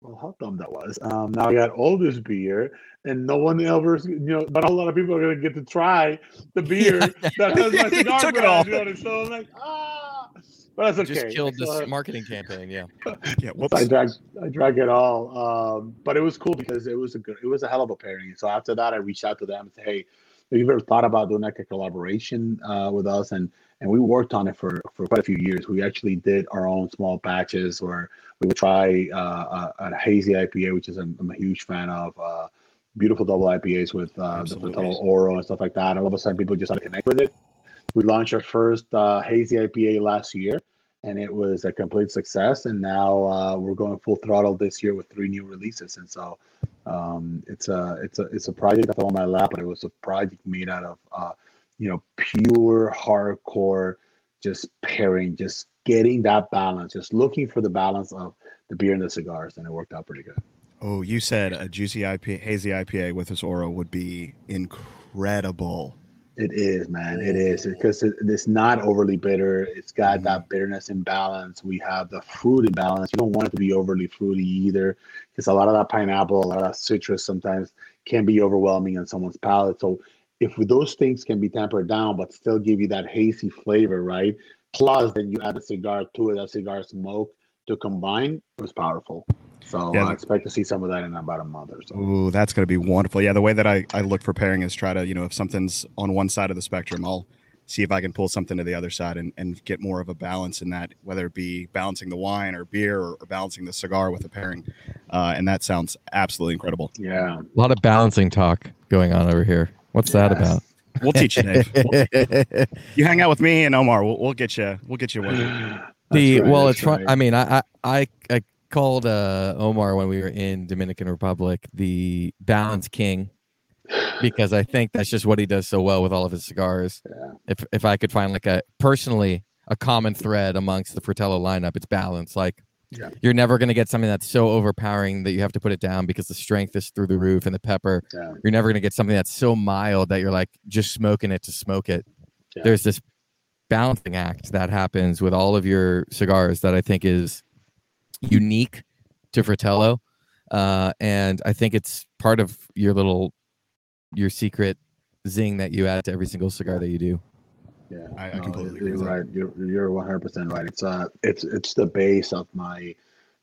well, how dumb that was. Um, now I got all this beer, and no one ever, you know, not a lot of people are gonna get to try the beer that has my cigar Took it all. on it. So I'm like, ah, but that's okay. Just killed this So- marketing campaign. Yeah. Yeah, so whoops. I drag I drag it all. Um, but it was cool because it was a good it was a hell of a pairing. So after that I reached out to them and said, Hey, have you ever thought about doing like a collaboration uh, with us? And and we worked on it for for quite a few years. We actually did our own small batches where we would try uh, a, a hazy IPA, which is I'm, I'm a huge fan of. Uh, beautiful double IPAs with uh, the. Fratello Oro and stuff like that. And all of a sudden, people just had to connect with it. We launched our first uh, hazy IPA last year, and it was a complete success. And now uh, we're going full throttle this year with three new releases. And so um, it's a it's a it's a project that's on my lap, but it was a project made out of uh, you know pure hardcore, just pairing, just getting that balance, just looking for the balance of the beer and the cigars, and it worked out pretty good. Oh, you said a juicy IPA, hazy IPA with this Oro would be incredible. It is, man. It is because it, it's not overly bitter. It's got mm-hmm. that bitterness in balance. We have the fruit in balance. You don't want it to be overly fruity either, because a lot of that pineapple, a lot of that citrus sometimes can be overwhelming on someone's palate. So if those things can be tempered down, but still give you that hazy flavor, right? Plus, then you add a cigar to it, that cigar smoke to combine, it was powerful. So Yeah. I expect to see some of that in about a month or so. Ooh, that's going to be wonderful. Yeah, the way that I, I look for pairing is try to, you know, if something's on one side of the spectrum, I'll see if I can pull something to the other side and, and get more of a balance in that, whether it be balancing the wine or beer or, or balancing the cigar with a pairing. Uh, and that sounds absolutely incredible. Yeah. A lot of balancing talk going on over here. What's that about? We'll teach you, Dave. We'll- you hang out with me and Omar. We'll, we'll get you. We'll get you one. the right, well, that's it's fun. I mean, I, I I I called uh, Omar when we were in Dominican Republic the balance king because I think that's just what he does so well with all of his cigars. Yeah. If if I could find like a personally a common thread amongst the Fratello lineup, it's balance. Like Yeah. you're never going to get something that's so overpowering that you have to put it down because the strength is through the roof and the pepper. Yeah. You're never going to get something that's so mild that you're like just smoking it to smoke it. There's this balancing act that happens with all of your cigars that I think is unique to Fratello. Uh, and I think it's part of your little, your secret zing that you add to every single cigar that you do. Yeah, I- I completely agree You're with right. You're you're 100 percent right. It's uh, it's it's the base of my,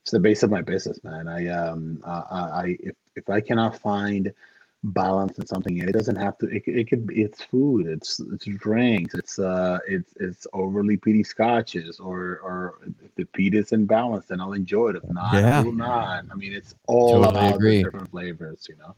it's the base of my business, man. I um, uh, I, I if if I cannot find balance in something, and it doesn't have to. It, it could. be It's food. It's it's drinks. It's uh, it's it's overly peaty scotches, or or if the peat is in balance, then I'll enjoy it. If not, Yeah. I will not. I mean, it's all Totally about agree. the different flavors, you know.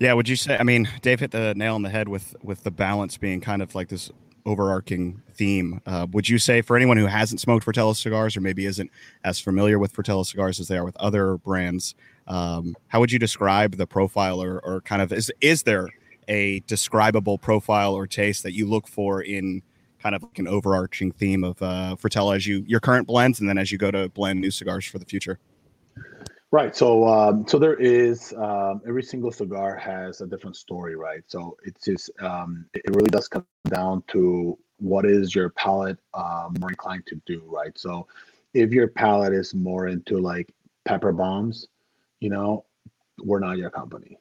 Yeah, would you say? I mean, Dave hit the nail on the head with with the balance being kind of like this overarching theme. Uh, would you say for anyone who hasn't smoked Fratello cigars or maybe isn't as familiar with Fratello cigars as they are with other brands, um, how would you describe the profile or, or kind of is is there a describable profile or taste that you look for in kind of like an overarching theme of uh, Fratello as you your current blends and then as you go to blend new cigars for the future? Right. So, um, so there is um, every single cigar has a different story, right? So it's just um, it really does come down to what is your palate uh, more inclined to do, right? So, if your palate is more into like pepper bombs, you know, we're not your company.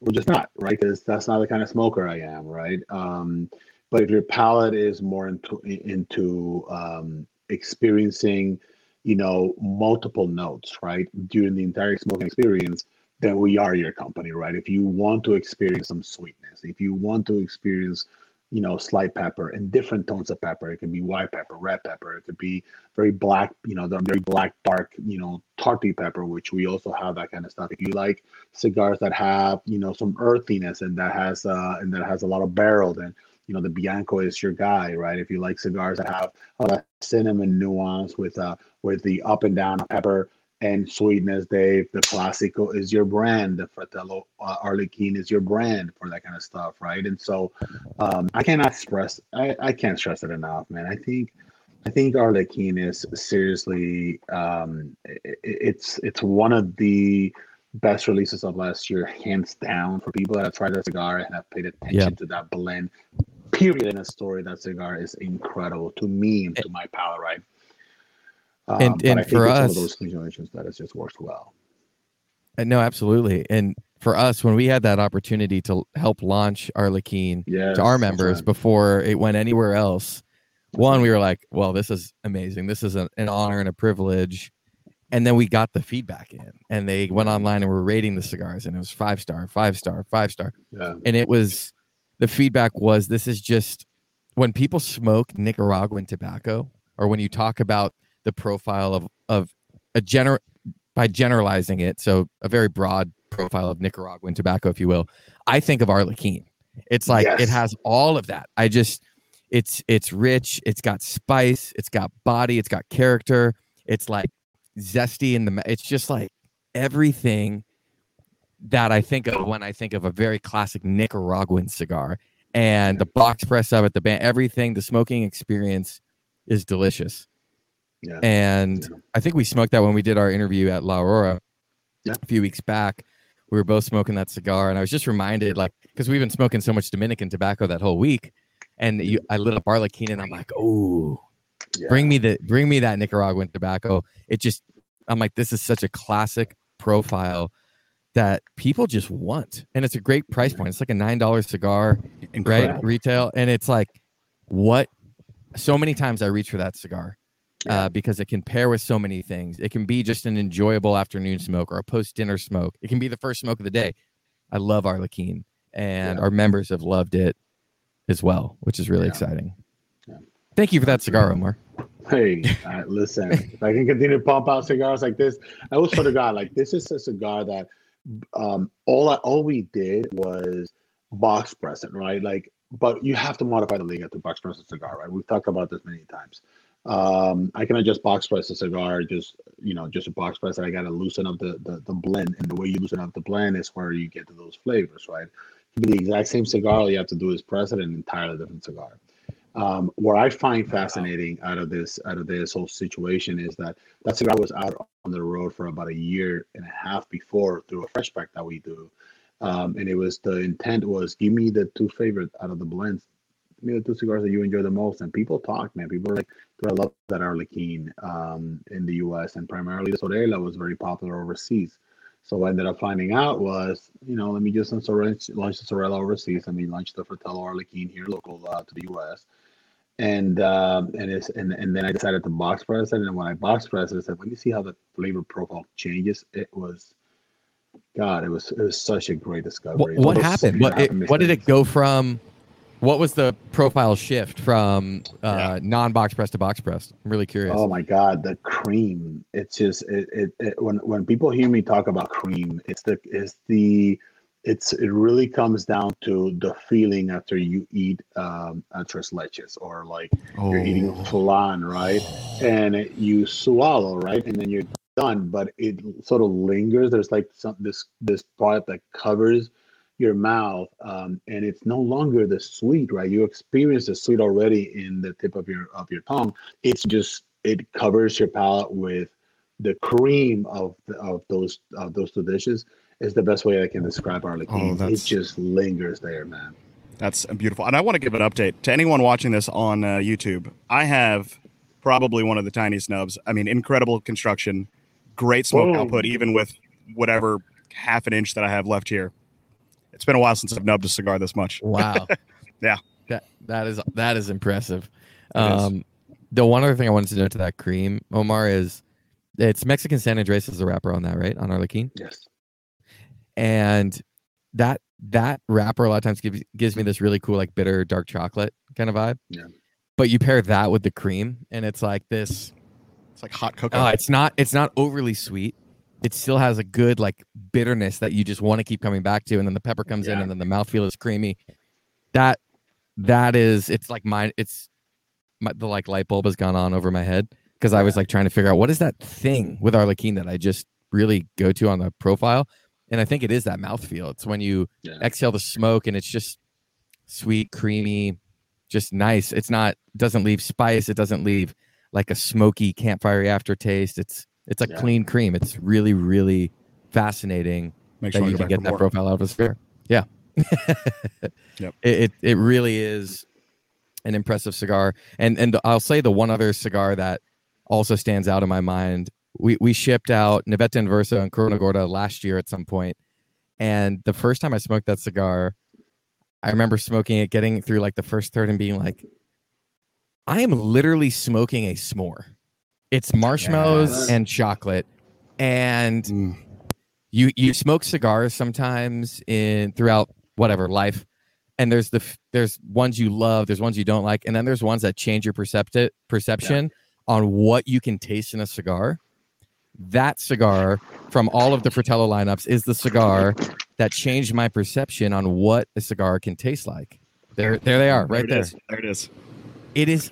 We're just not, right? Because that's not the kind of smoker I am, right? Um, but if your palate is more into into um, experiencing you know, multiple notes, right, during the entire smoking experience, then we are your company, right? If you want to experience some sweetness, if you want to experience, you know, slight pepper and different tones of pepper, it could be white pepper, red pepper, it could be very black, you know, the very black, dark, you know, tarty pepper, which we also have that kind of stuff. If you like cigars that have, you know, some earthiness and that has uh and that has a lot of barrel, then you know the Bianco is your guy, right? If you like cigars that have a cinnamon nuance with uh with the up and down pepper and sweetness, Dave, the Classico is your brand. The Fratello uh, Arlequin is your brand for that kind of stuff, right? And so um, I cannot stress, I, I can't stress it enough, man. I think I think Arlequin is seriously, um, i i- it's it's one of the best releases of last year, hands down, for people that have tried that cigar and have paid attention Yeah. to that blend. Period in a story, that cigar is incredible to me and to my palate, right? Um, And- and for it's one us- of those situations that has just worked well. Uh, No, absolutely. And for us, when we had that opportunity to help launch Arlequin Yeah, to our members before it went anywhere else, one, we were like, well, this is amazing. This is a, an honor and a privilege. And then we got the feedback in, and they went online and were rating the cigars, and it was five star, five star, five star. Yeah, And it was the feedback was this is just when people smoke Nicaraguan tobacco, or when you talk about the profile of of a general by generalizing it, so a very broad profile of Nicaraguan tobacco, if you will, I think of Arlequin. It's like it has all of that. I just it's it's rich, it's got spice, it's got body, it's got character, it's like zesty in the it's just like everything that I think of when I think of a very classic Nicaraguan cigar. And the box press of it, the band, everything, the smoking experience is delicious. Yeah, And Yeah. I think we smoked that when we did our interview at La Aurora Yeah. a few weeks back. We were both smoking that cigar, and I was just reminded, like, because we've been smoking so much Dominican tobacco that whole week, and you, I lit up Arlequin, and I'm like, oh, yeah. bring me the, bring me that Nicaraguan tobacco. It just, I'm like, this is such a classic profile that people just want, and it's a great price point. It's like a nine dollar cigar, right, retail, and it's like, what? So many times I reach for that cigar uh, because it can pair with so many things. It can be just an enjoyable afternoon smoke or a post dinner smoke. It can be the first smoke of the day. I love Arlequin, and Yeah. our members have loved it as well, which is really Yeah. exciting. Yeah. Thank you for that cigar, Omar. Hey, uh, listen, if I can continue to pump out cigars like this, I will swear to God, like this is a cigar that um all I, all we did was box press it, right? Like, but you have to modify the Liga to box press a cigar, right? We've talked about this many times. Um, I cannot just box press a cigar, just you know, just a box press. I gotta loosen up the, the the blend, and the way you loosen up the blend is where you get to those flavors, right? Can the exact same cigar. All you have to do is press it, an entirely different cigar. Um, what I find fascinating out of this out of this whole situation is that that cigar was out on the road for about a year and a half before through a fresh pack that we do, um, and it was the intent was give me the two favorite out of the blends, give me the two cigars that you enjoy the most, and people talk, man. People are like, "Do I love that Arlequin um, in the U.S. and primarily the Sorella was very popular overseas." So what I ended up finding out was, you know, let me just launch, launch the Sorella overseas. Let me launch the Fratello Arlequin here local uh, to the U.S and um, and it's and, and then I decided to box press it. And when I box press it, I said, let me see how the flavor profile changes. It was, God, it was it was such a great discovery. What, what happened? What, it, what did it go from? What was the profile shift from uh, Yeah. non-box press to box press? I'm really curious. Oh my God, the cream! It's just it, it, it when when people hear me talk about cream, it's the it's the it's it really comes down to the feeling after you eat um, a tres leches or like you're eating Oh. flan, right? And it, you swallow, right? And then you're done, but it sort of lingers. There's like some this this part that covers your mouth, um, and it's no longer the sweet, right? You experience the sweet already in the tip of your of your tongue. It's just it covers your palate with the cream of of those of those two dishes. Is the best way I can describe Arlequin. Oh, it just lingers there, man. That's beautiful. And I want to give an update to anyone watching this on uh, YouTube. I have probably one of the tiniest nubs. I mean, incredible construction, great smoke Whoa. output, even with whatever half an inch that I have left here. It's been a while since I've nubbed a cigar this much. Wow. Yeah. That that is that is impressive. It is. Um, the one other thing I wanted to note to that cream, Omar, is it's Mexican San Andres is the wrapper on that, right? On Arlequin. Yes. And that that wrapper a lot of times gives gives me this really cool, like bitter dark chocolate kind of vibe. Yeah. But you pair that with the cream, and it's like this. It's like hot cocoa. Oh, it's not it's not overly sweet. It still has a good like bitterness that you just want to keep coming back to, and then the pepper comes in, and then the mouthfeel is creamy. That that is it's like mine. It's my, the like light bulb has gone on over my head because I was like trying to figure out what is that thing with Arlequin that I just really go to on the profile, and I think it is that mouthfeel. It's when you Yeah. exhale the smoke and it's just sweet, creamy, just nice. It's not doesn't leave spice. It doesn't leave like a smoky campfire aftertaste. It's it's a Yeah. clean cream. It's really really fascinating Makes that me you can get that more. profile out of a sphere. Yeah. Yep. It, it it really is an impressive cigar. And and I'll say the one other cigar that also stands out in my mind. We we shipped out Navetta Inversa and Corona Gorda last year at some point, and the first time I smoked that cigar, I remember smoking it, getting through like the first third, and being like, I am literally smoking a s'more. It's marshmallows Yes. and chocolate, and Mm. you you smoke cigars sometimes in throughout whatever life and there's the there's ones you love there's ones you don't like and then there's ones that change your percepti- perception on what you can taste in a cigar that cigar from all of the fratello lineups is the cigar that changed my perception on what a cigar can taste like there there they are right it there is. There it is. it is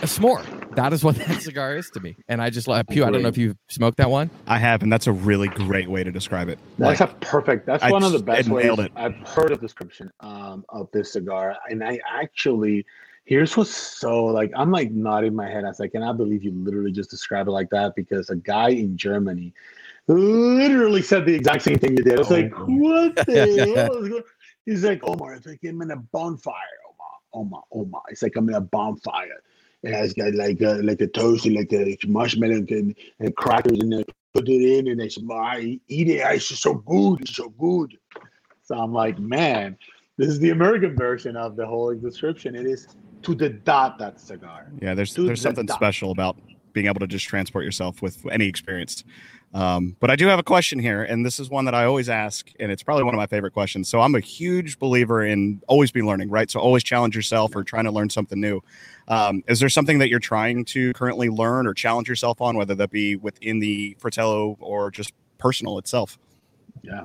a s'more that is what that cigar is to me and i just like Pugh i don't know if you've smoked that one I have, and that's a really great way to describe it. That's Like, a perfect. That's I one of the best it ways nailed it. I've heard of description um, of this cigar, and I actually here's what's so like I'm like nodding my head. I was like, "Can I believe you literally just described it like that?" Because a guy in Germany literally said the exact same thing you did. I was like, Oh. "What the hell?" He's like, "Omar, it's like I'm in a bonfire, Omar, Omar, Omar. It's like I'm in a bonfire." And it's got like a, like a toast and like a marshmallow and, and crackers and they put it in and they said, I eat it. It's just so good. It's so good. So I'm like, man, this is the American version of the whole description. It is to the dot that cigar. Yeah, there's Dude, there's the something dot. special about being able to just transport yourself with any experience. Um, but I do have a question here, and this is one that I always ask, and it's probably one of my favorite questions. So I'm a huge believer in always be learning, right? So always challenge yourself or trying to learn something new. Um, is there something that you're trying to currently learn or challenge yourself on, whether that be within the Fratello or just personal itself? Yeah.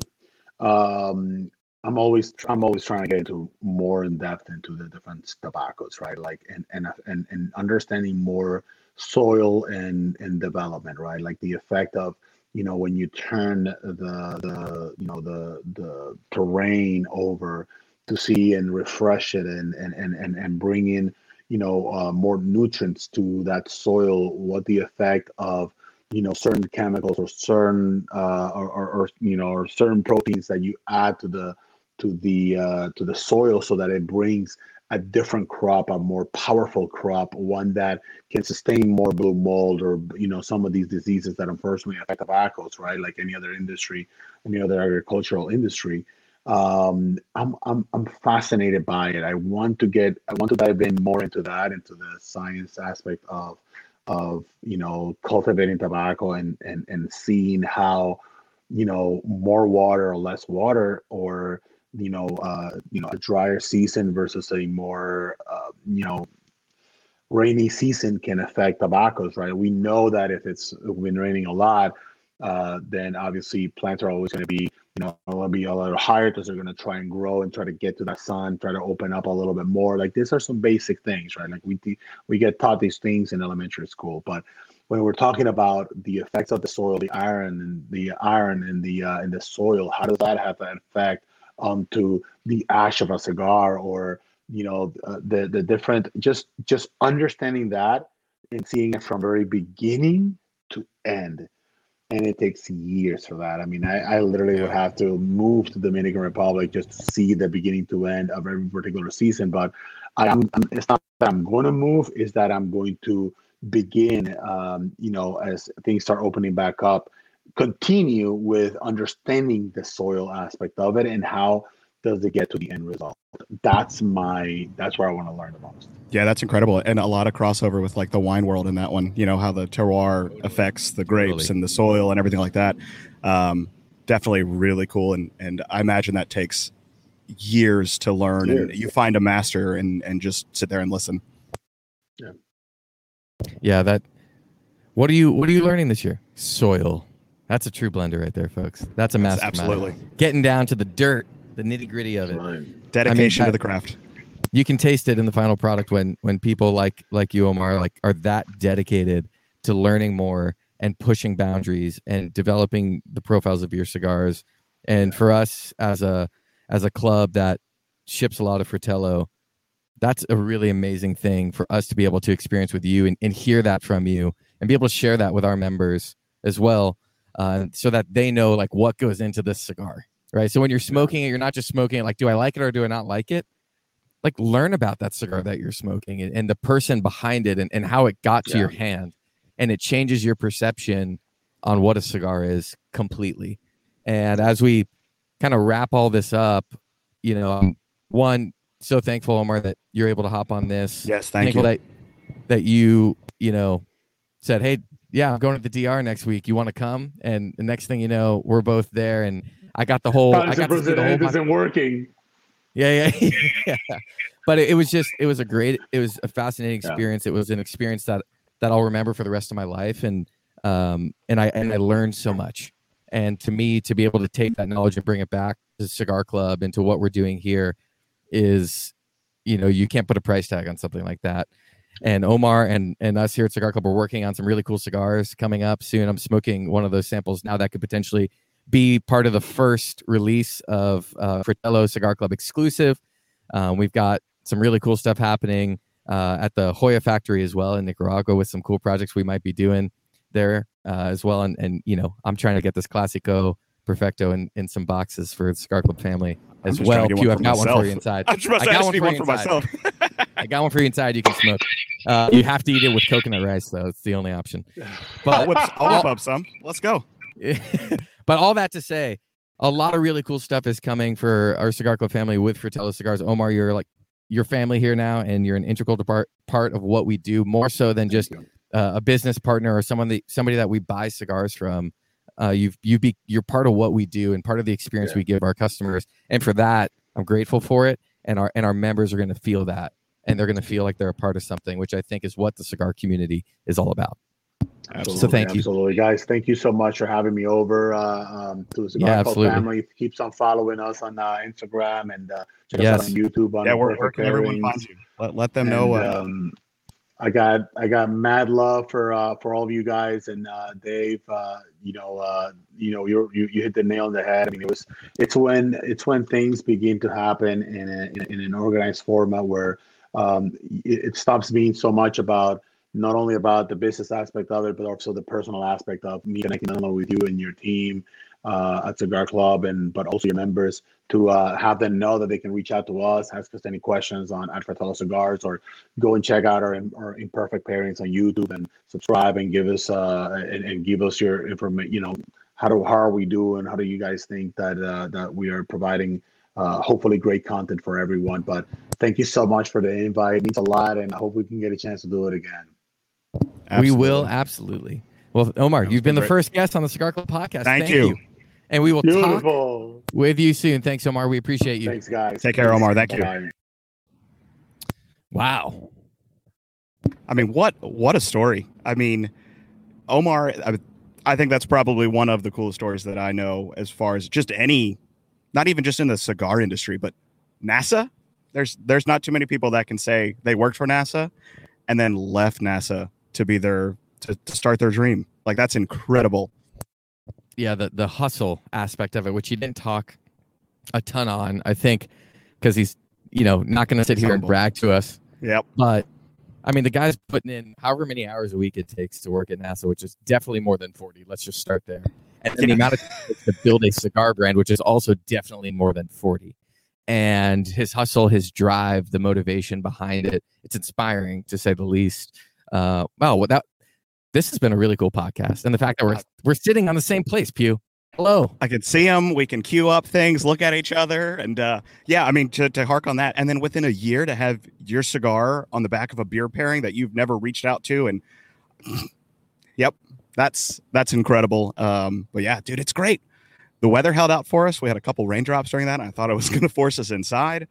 Um i'm always i'm always trying to get into more in depth into the different tobaccos right like and and and, and understanding more soil and and development right? Like the effect of you know when you turn the the you know the the terrain over to see and refresh it and and and and, and bring in you know uh, more nutrients to that soil what the effect of you know certain chemicals or certain uh, or, or, or you know or certain proteins that you add to the to the uh, to the soil so that it brings a different crop a more powerful crop one that can sustain more blue mold or you know some of these diseases that unfortunately affect tobaccos right? Like any other industry any other agricultural industry. Um I'm, I'm i'm fascinated by it. I want to get i want to dive in more into that into the science aspect of of you know cultivating tobacco and and and seeing how you know more water or less water or you know uh you know a drier season versus a more uh, you know rainy season can affect tobaccos right? We know that if it's been raining a lot uh then obviously plants are always going to be you know going to be a little higher because they're going to try and grow and try to get to that sun try to open up a little bit more. Like these are some basic things right? Like we we get taught these things in elementary school but when we're talking about the effects of the soil the iron and the iron in the uh, in the soil how does that have an effect onto the ash of a cigar or you know uh, the the different just just understanding that and seeing it from very beginning to end and it takes years for that. I mean, I, I literally would have to move to Dominican Republic just to see the beginning to end of every particular season. But I, I'm, it's not that I'm going to move; is that I'm going to begin, um, you know, as things start opening back up, continue with understanding the soil aspect of it and how does it get to the end result. That's my that's where I want to learn the most. Yeah, that's incredible, and a lot of crossover with like the wine world in that one. You know how the terroir affects the grapes Totally. and the soil and everything like that. Um, definitely really cool, and and I imagine that takes years to learn. And you find a master and and just sit there and listen. yeah Yeah, that. What are you What are you learning this year? Soil. That's a true blender right there, folks. That's a That's mastermind. absolutely Getting down to the dirt, the nitty gritty of it. Right. dedication that- to the craft. You can taste it in the final product when when people like like you, Omar, like are that dedicated to learning more and pushing boundaries and developing the profiles of your cigars. And for us as a as a club that ships a lot of Fratello, that's a really amazing thing for us to be able to experience with you and, and hear that from you and be able to share that with our members as well uh, so that they know like what goes into this cigar right so when you're smoking it you're not just smoking it like do i like it or do i not like it like learn about that cigar that you're smoking and, and the person behind it and, and how it got to Yeah. your hand and it changes your perception on what a cigar is completely. And as we kind of wrap all this up, you know, one so thankful Omar that you're able to hop on this. Yes, thank thankful you. that that you you know said, hey, yeah, I'm going to the DR next week. You want to come? And the next thing you know, we're both there, and I got the whole. I got to see the whole. Isn't working. Yeah, yeah, yeah. But it, it, was just, it was a great, it was a fascinating experience. Yeah. It was an experience that that I'll remember for the rest of my life, and um, and I and I learned so much. And to me, to be able to take that knowledge and bring it back to Cigar Club and to what we're doing here is, you know, you can't put a price tag on something like that. And Omar and and us here at Cigar Club are working on some really cool cigars coming up soon. I'm smoking one of those samples now that could potentially be part of the first release of uh, Fratello Cigar Club exclusive. Um, we've got some really cool stuff happening uh, at the Joya factory as well in Nicaragua with some cool projects we might be doing there uh, as well. And, and, you know, I'm trying to get this Classico Perfecto in, in some boxes for the Cigar Club family as well. Pugh, I've got myself. one for you inside. I, I got one for, one for myself. I got one for you inside. You can smoke. Uh, you have to eat it with coconut rice, though. It's the only option. But I'll whip, I'll whip up some. Let's go. but all that to say, a lot of really cool stuff is coming for our Cigar Club family with Fratello Cigars. Omar, you're like your family here now, and you're an integral part part of what we do, more so than just uh, a business partner or someone that somebody that we buy cigars from. Uh, you've you be you're part of what we do and part of the experience yeah. we give our customers, and for that, I'm grateful for it. And our and our members are going to feel that, and they're going to feel like they're a part of something, which I think is what the cigar community is all about. Absolutely. So thank you. Absolutely, guys. Thank you so much for having me over uh, um, to the Cigar yeah, absolutely. family. Keeps on following us on uh, Instagram and uh, check yes. us out on YouTube. On yeah, we're working. Everyone finds you. Let, let them and, know. Uh, um, I got I got mad love for uh, for all of you guys and uh, Dave. Uh, you know, uh, you know, you you hit the nail on the head. I mean, it was it's when it's when things begin to happen in a, in an organized format where um, it, it stops being so much about not only about the business aspect of it, but also the personal aspect of me connecting with you and your team uh, at Cigar Club, and but also your members to uh, have them know that they can reach out to us, ask us any questions on at Fratello Cigars, or go and check out our, our imperfect pairings on YouTube and subscribe and give us uh, and, and give us your information. You know, how do how are we doing? How do you guys think that uh, that we are providing? Uh, hopefully great content for everyone. But thank you so much for the invite. It means a lot, and I hope we can get a chance to do it again. Absolutely. We will absolutely. Well, Omar, you've been great. the first guest on the Cigar Club podcast. Thank, Thank you. you. And we will Beautiful. talk with you soon. Thanks, Omar. We appreciate you. Thanks, guys. Take care, Omar. Thank Bye. you. Wow. I mean, what what a story. I mean, Omar, I, I think that's probably one of the coolest stories that I know as far as just any, not even just in the cigar industry, but NASA. There's there's not too many people that can say they worked for NASA and then left NASA to be their to, to start their dream. Like that's incredible. Yeah, the the hustle aspect of it, which he didn't talk a ton on, I think, because he's you know not going to sit here and brag to us. Yep. But I mean, the guy's putting in however many hours a week it takes to work at NASA, which is definitely more than forty. Let's just start there. And the amount of to build a cigar brand, which is also definitely more than forty and his hustle, his drive, the motivation behind it. It's inspiring to say the least. Uh, wow, well, that this has been a really cool podcast, and the fact that we're we're sitting on the same place, Pugh. Hello. I can see him. We can queue up things, look at each other, and uh, yeah, I mean to to hark on that, and then within a year to have your cigar on the back of a beer pairing that you've never reached out to, and yep, that's that's incredible. Um, but yeah, dude, it's great the weather held out for us. We had a couple raindrops during that. I thought it was going to force us inside.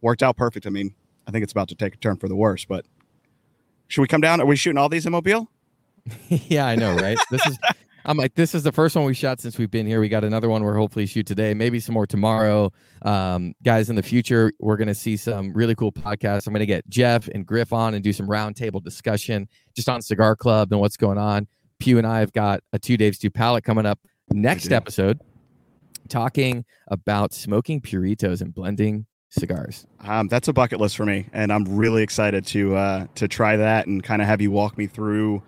Worked out perfect. I mean, I think it's about to take a turn for the worse, but should we come down? Are we shooting all these in Mobile? yeah, I know, right? This is I'm like, this is the first one we shot since we've been here. We got another one we're hopefully shoot today, maybe some more tomorrow. Um, guys, in the future, we're gonna see some really cool podcasts. I'm gonna get Jeff and Griff on and do some roundtable discussion just on Cigar Club and what's going on. Pugh and I have got a two Dave's two palate coming up next episode talking about smoking puritos and blending cigars. Um, that's a bucket list for me, and I'm really excited to uh, to try that and kind of have you walk me through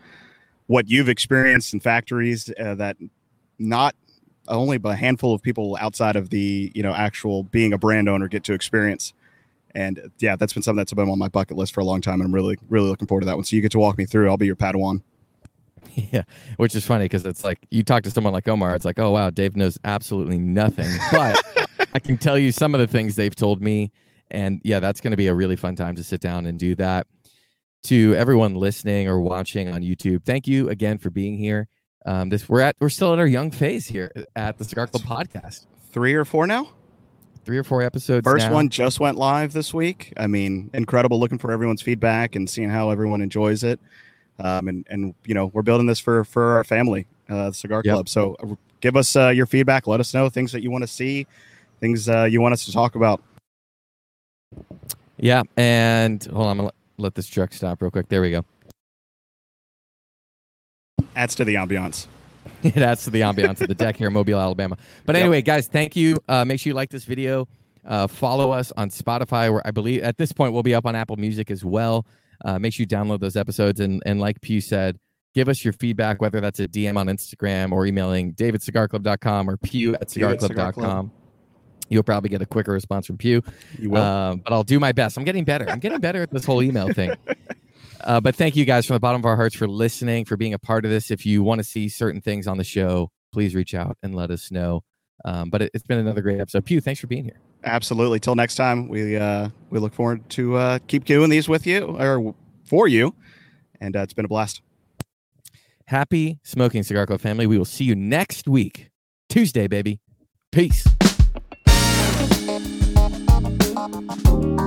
what you've experienced in factories uh, that not only but a handful of people outside of the you know actual being a brand owner get to experience. And yeah, that's been something that's been on my bucket list for a long time, and I'm really really looking forward to that one. So you get to walk me through. I'll be your Padawan. Yeah, which is funny because it's like you talk to someone like Omar, it's like, oh wow, Dave knows absolutely nothing, but I can tell you some of the things they've told me, and yeah, that's going to be a really fun time to sit down and do that. To everyone listening or watching on YouTube, thank you again for being here. Um, this we're at we're still at our young phase here at the Cigar Club podcast. Three or four now. Three or four episodes. First now. one just went live this week. I mean, incredible. Looking for everyone's feedback and seeing how everyone enjoys it. Um, and and you know we're building this for for our family, uh, the Cigar Yep. Club. So uh, give us uh, your feedback. Let us know things that you want to see, things uh, you want us to talk about. Yeah, and hold on, I'm gonna let, this truck stop real quick. There we go. Adds to the ambiance. it adds to the ambiance of the deck here in Mobile, Alabama. But Yep. anyway, guys, thank you. Uh, make sure you like this video. Uh, follow us on Spotify, where I believe at this point we'll be up on Apple Music as well. Uh, make sure you download those episodes. And, and like Pugh said, give us your feedback, whether that's a DM on Instagram or emailing davidcigarclub.com or pugh at Pugh at Cigar cigarclub.com. You'll probably get a quicker response from Pugh. You will. Um, but I'll do my best. I'm getting better. I'm getting better at this whole email thing. Uh, but thank you guys from the bottom of our hearts for listening, for being a part of this. If you want to see certain things on the show, please reach out and let us know. Um, but it, it's been another great episode. Pugh, thanks for being here. Absolutely. Till next time, we uh, we look forward to uh, keep doing these with you or for you, and uh, it's been a blast. Happy smoking, Cigar Club family. We will see you next week, Tuesday, baby. Peace. あ。